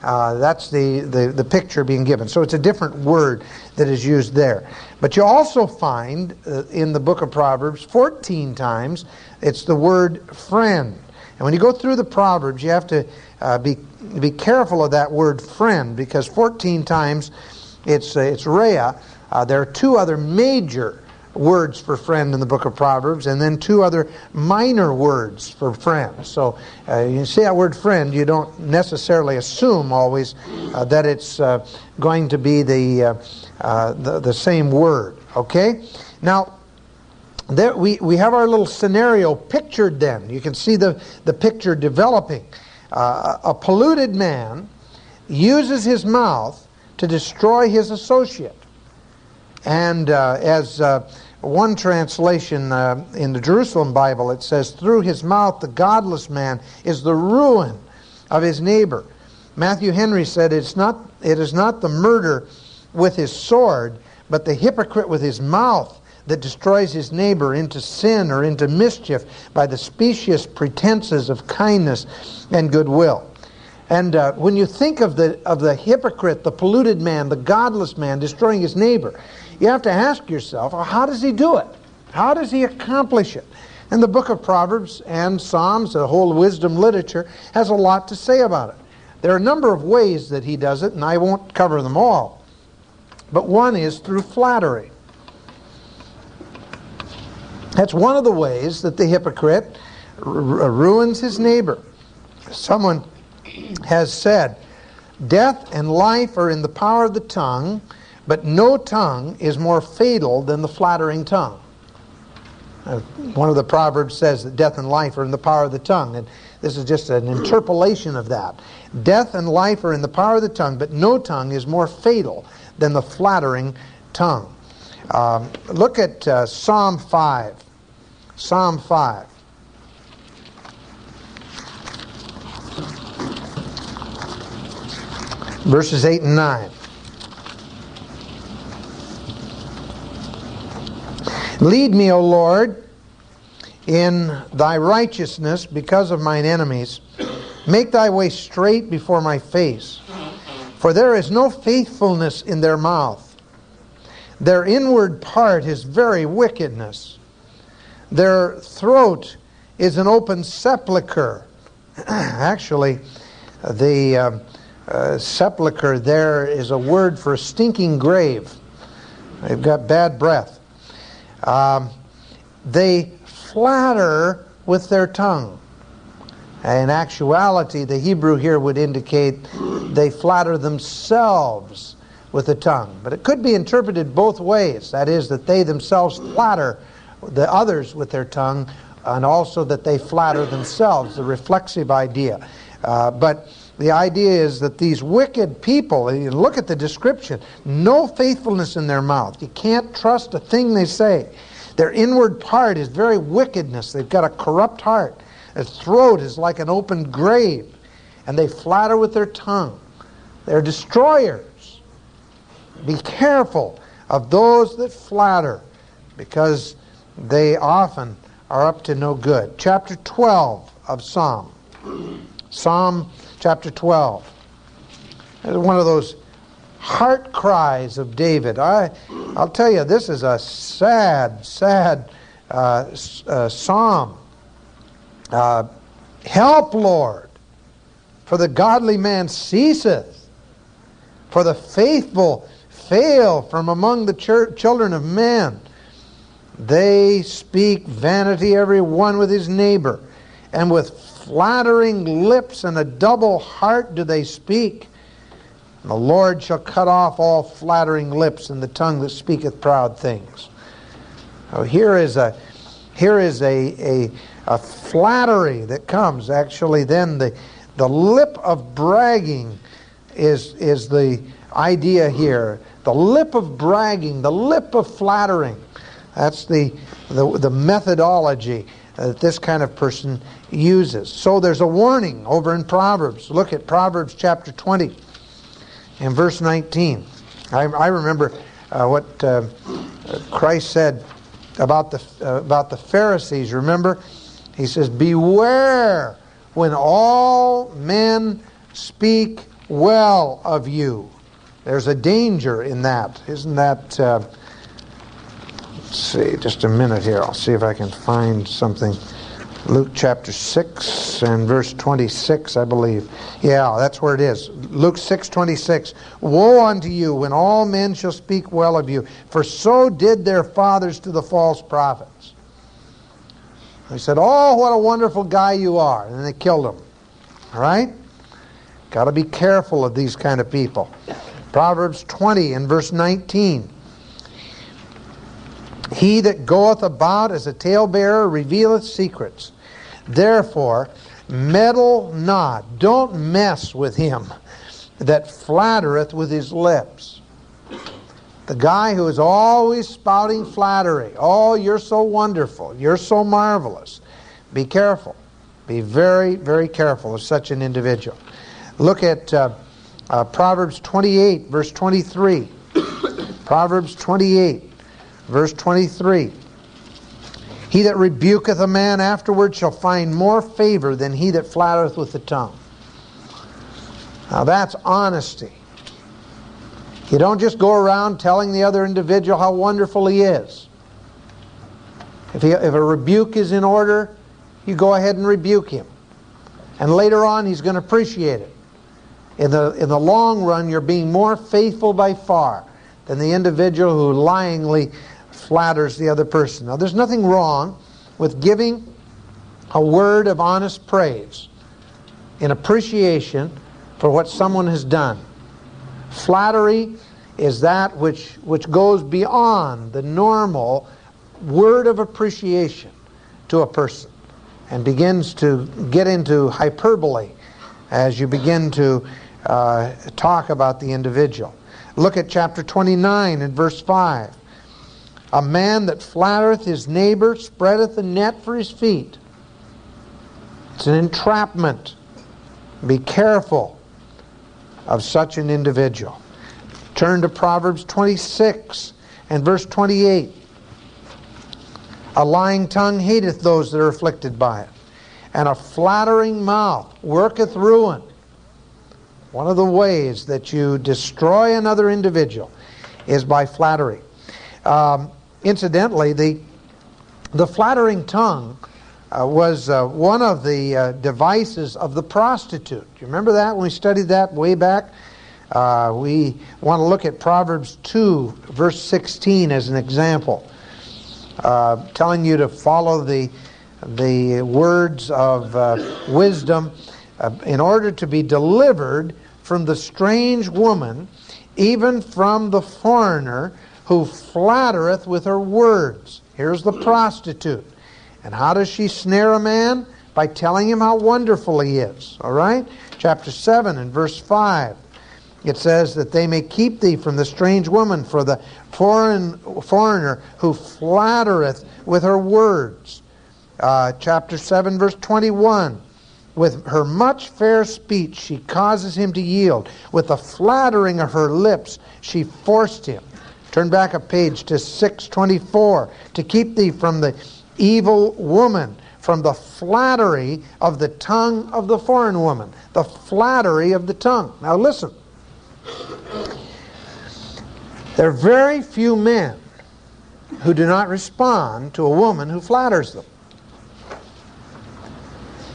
Uh, that's the, the, the, picture being given. So it's a different word that is used there. But you also find uh, in the book of Proverbs 14 times it's the word friend. And when you go through the Proverbs, you have to uh, be, be careful of that word friend because 14 times it's, uh, it's Rea. Uh, there are two other major words for friend in the book of Proverbs, and then two other minor words for friend. So uh, you see that word friend, you don't necessarily assume always uh, that it's uh, going to be the, uh, uh, the, the same word. Okay? Now, there we, we have our little scenario pictured then. You can see the, the picture developing. Uh, a polluted man uses his mouth to destroy his associate. And as one translation uh, in the Jerusalem Bible, it says, Through his mouth, the godless man is the ruin of his neighbor. Matthew Henry said, It's not, It is not the murder with his sword, but the hypocrite with his mouth that destroys his neighbor into sin or into mischief by the specious pretenses of kindness and goodwill. And uh, when you think of the, of the hypocrite, the polluted man, the godless man destroying his neighbor, you have to ask yourself, well, how does he do it? How does he accomplish it? And the book of Proverbs and Psalms, the whole wisdom literature, has a lot to say about it. There are a number of ways that he does it, and I won't cover them all. But one is through flattery. That's one of the ways that the hypocrite ruins his neighbor. Someone has said, Death and life are in the power of the tongue, but no tongue is more fatal than the flattering tongue. Uh, one of the Proverbs says that death and life are in the power of the tongue, and this is just an interpolation of that. Death and life are in the power of the tongue, but no tongue is more fatal than the flattering tongue. Um, look at uh, Psalm 5. Psalm 5. Verses 8 and 9. Lead me, O Lord, in thy righteousness because of mine enemies. Make thy way straight before my face. For there is no faithfulness in their mouth. Their inward part is very wickedness. Their throat is an open sepulchre. Actually, the uh, uh, sepulchre there is a word for stinking grave. They've got bad breath. Um, they flatter with their tongue. In actuality, the Hebrew here would indicate they flatter themselves with the tongue. But it could be interpreted both ways. That is, that they themselves flatter the others with their tongue, and also that they flatter themselves, the reflexive idea. Uh, but the idea is that these wicked people, look at the description, no faithfulness in their mouth. You can't trust a thing they say. Their inward part is very wickedness. They've got a corrupt heart. Their throat is like an open grave. And they flatter with their tongue. They're destroyers. Be careful of those that flatter because they often are up to no good. Chapter 12 of Psalm. Psalm chapter 12. It's one of those heart cries of David. I, I'll tell you, this is a sad, sad uh, uh, psalm. Uh, Help, Lord, for the godly man ceaseth, for the faithful fail from among the ch- children of men. They speak vanity every one with his neighbor, and with flattering lips and a double heart do they speak. And the Lord shall cut off all flattering lips and the tongue that speaketh proud things. So here is a here is a, a, a flattery that comes. Actually, then the the lip of bragging is is the idea here. The lip of bragging, the lip of flattering. That's the the, the methodology that this kind of person uses. So there's a warning over in Proverbs. Look at Proverbs chapter 20 and verse 19. I, I remember uh, what uh, Christ said about the, uh, about the Pharisees. Remember? He says, Beware when all men speak well of you. There's a danger in that. Isn't that. Let's see, just a minute here. I'll see if I can find something Luke chapter 6 and verse 26, I believe. Yeah, that's where it is. Luke 6 26. Woe unto you when all men shall speak well of you, for so did their fathers to the false prophets. They said, Oh, what a wonderful guy you are. And they killed him. All right? Got to be careful of these kind of people. Proverbs 20 and verse 19. He that goeth about as a talebearer revealeth secrets. Therefore, meddle not. Don't mess with him that flattereth with his lips. The guy who is always spouting flattery. Oh, you're so wonderful. You're so marvelous. Be careful. Be very, very careful of such an individual. Look at uh, uh, Proverbs 28, verse 23. Proverbs 28, verse 23. He that rebuketh a man afterward shall find more favor than he that flattereth with the tongue. Now that's honesty. You don't just go around telling the other individual how wonderful he is. If, he, if a rebuke is in order, you go ahead and rebuke him. And later on, he's going to appreciate it. In the, in the long run, you're being more faithful by far than the individual who lyingly flatters the other person. Now, there's nothing wrong with giving a word of honest praise in appreciation for what someone has done. Flattery is that which, which goes beyond the normal word of appreciation to a person and begins to get into hyperbole as you begin to uh, talk about the individual. Look at chapter 29 and verse 5. A man that flattereth his neighbor spreadeth a net for his feet. It's an entrapment. Be careful of such an individual. Turn to Proverbs 26 and verse 28. A lying tongue hateth those that are afflicted by it, and a flattering mouth worketh ruin. One of the ways that you destroy another individual is by flattery. Um, Incidentally, the, the flattering tongue uh, was uh, one of the uh, devices of the prostitute. You remember that when we studied that way back? Uh, we want to look at Proverbs 2, verse 16, as an example, uh, telling you to follow the, the words of uh, wisdom in order to be delivered from the strange woman, even from the foreigner who flattereth with her words. Here's the prostitute. And how does she snare a man? By telling him how wonderful he is. All right? Chapter 7 and verse 5. It says that they may keep thee from the strange woman, for the foreign foreigner who flattereth with her words. Uh, chapter 7, verse 21. With her much fair speech she causes him to yield. With the flattering of her lips she forced him. Turn back a page to 624. To keep thee from the evil woman, from the flattery of the tongue of the foreign woman. The flattery of the tongue. Now listen. There are very few men who do not respond to a woman who flatters them.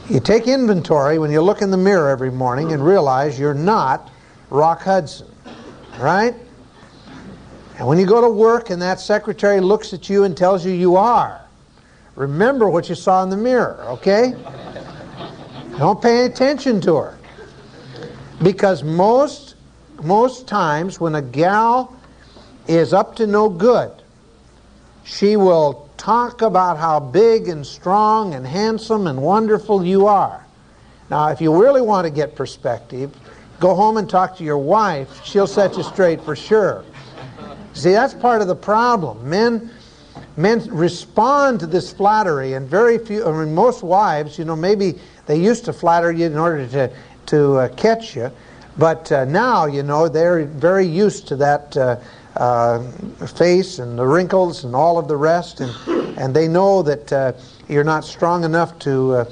You take inventory when you look in the mirror every morning and realize you're not Rock Hudson, right? And when you go to work and that secretary looks at you and tells you you are, remember what you saw in the mirror, okay? Don't pay attention to her. Because most most times when a gal is up to no good, she will talk about how big and strong and handsome and wonderful you are. Now, if you really want to get perspective, go home and talk to your wife. She'll set you straight for sure. See, that's part of the problem. Men, men respond to this flattery, and very few, I mean, most wives, you know, maybe they used to flatter you in order to, to uh, catch you, but uh, now, you know, they're very used to that uh, uh face and the wrinkles and all of the rest, and, and they know that uh, you're not strong enough to uh,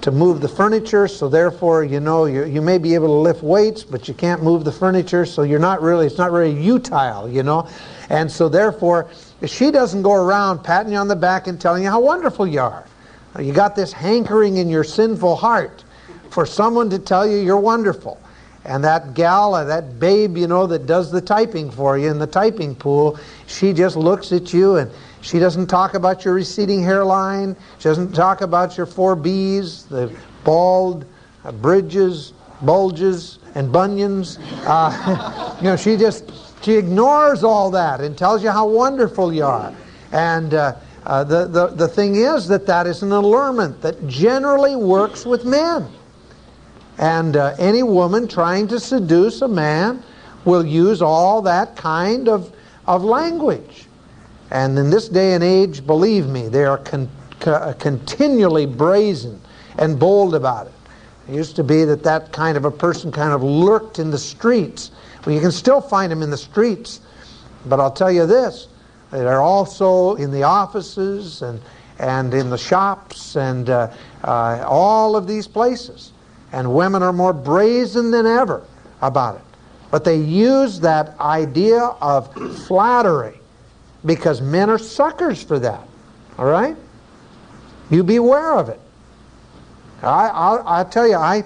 to move the furniture, so therefore, you know, you, you may be able to lift weights, but you can't move the furniture, so you're not really, it's not very utile, you know. And so therefore, she doesn't go around patting you on the back and telling you how wonderful you are. You got this hankering in your sinful heart for someone to tell you you're wonderful. And that gal, that babe, you know, that does the typing for you in the typing pool, she just looks at you and she doesn't talk about your receding hairline. She doesn't talk about your four B's, the bald, uh, bridges, bulges, and bunions. Uh, you know, she just, she ignores all that and tells you how wonderful you are. And uh, uh, the, the, the thing is that that is an allurement that generally works with men. And uh, any woman trying to seduce a man will use all that kind of, of language. And in this day and age, believe me, they are con- co- continually brazen and bold about it. It used to be that that kind of a person kind of lurked in the streets. Well, you can still find them in the streets. But I'll tell you this they're also in the offices and, and in the shops and uh, uh, all of these places. And women are more brazen than ever about it. But they use that idea of flattery because men are suckers for that. All right? You beware of it. I, I'll, I'll tell you, I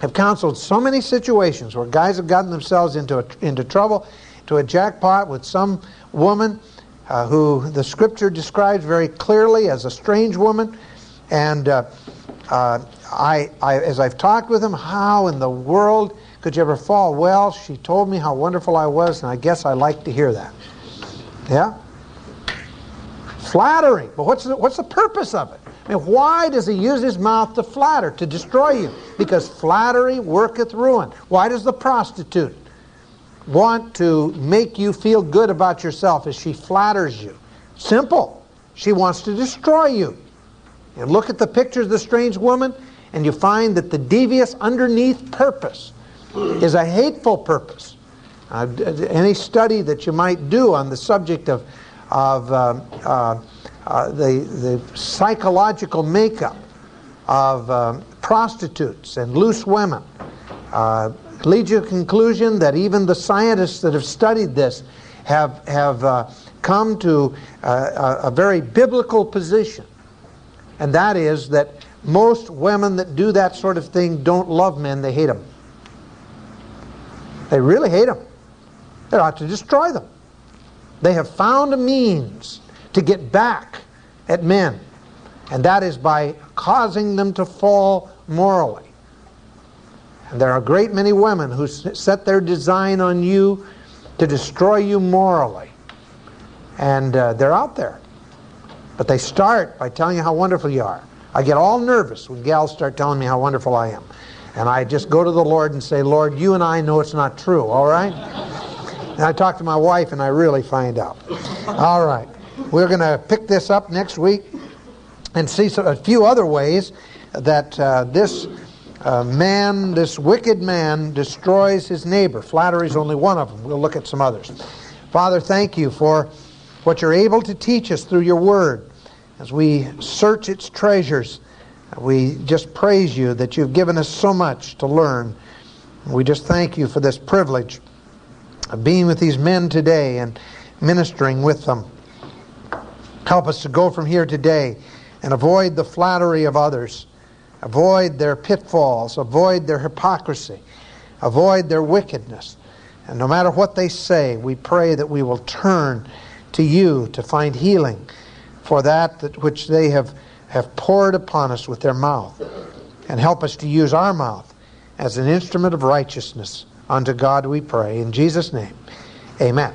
have counseled so many situations where guys have gotten themselves into, a, into trouble, to a jackpot with some woman uh, who the scripture describes very clearly as a strange woman. And uh, uh, I, I, as I've talked with them, how in the world could you ever fall? Well, she told me how wonderful I was, and I guess I like to hear that. Yeah? Flattering. But what's the, what's the purpose of it? I mean, why does he use his mouth to flatter, to destroy you? Because flattery worketh ruin. Why does the prostitute want to make you feel good about yourself as she flatters you? Simple. She wants to destroy you. And look at the pictures of the strange woman, and you find that the devious underneath purpose is a hateful purpose. Uh, any study that you might do on the subject of, of uh, uh, uh the, the psychological makeup of uh, prostitutes and loose women uh, leads you to conclusion that even the scientists that have studied this have, have come to a very biblical position and that is that most women that do that sort of thing don't love men, they hate them. They really hate them. They ought to destroy them. They have found a means to get back at men, and that is by causing them to fall morally. And there are a great many women who set their design on you to destroy you morally. And uh, they're out there. But they start by telling you how wonderful you are. I get all nervous when gals start telling me how wonderful I am. And I just go to the Lord and say, Lord, you and I know it's not true, all right? And I talk to my wife and I really find out. All right. We're going to pick this up next week and see a few other ways that uh, this uh, man, this wicked man, destroys his neighbor. Flattery is only one of them. We'll look at some others. Father, thank you for what you're able to teach us through your word as we search its treasures. We just praise you that you've given us so much to learn. We just thank you for this privilege of being with these men today and ministering with them. Help us to go from here today and avoid the flattery of others, avoid their pitfalls, avoid their hypocrisy, avoid their wickedness. And no matter what they say, we pray that we will turn to you to find healing for that, that which they have, have poured upon us with their mouth. And help us to use our mouth as an instrument of righteousness. Unto God we pray. In Jesus' name, amen.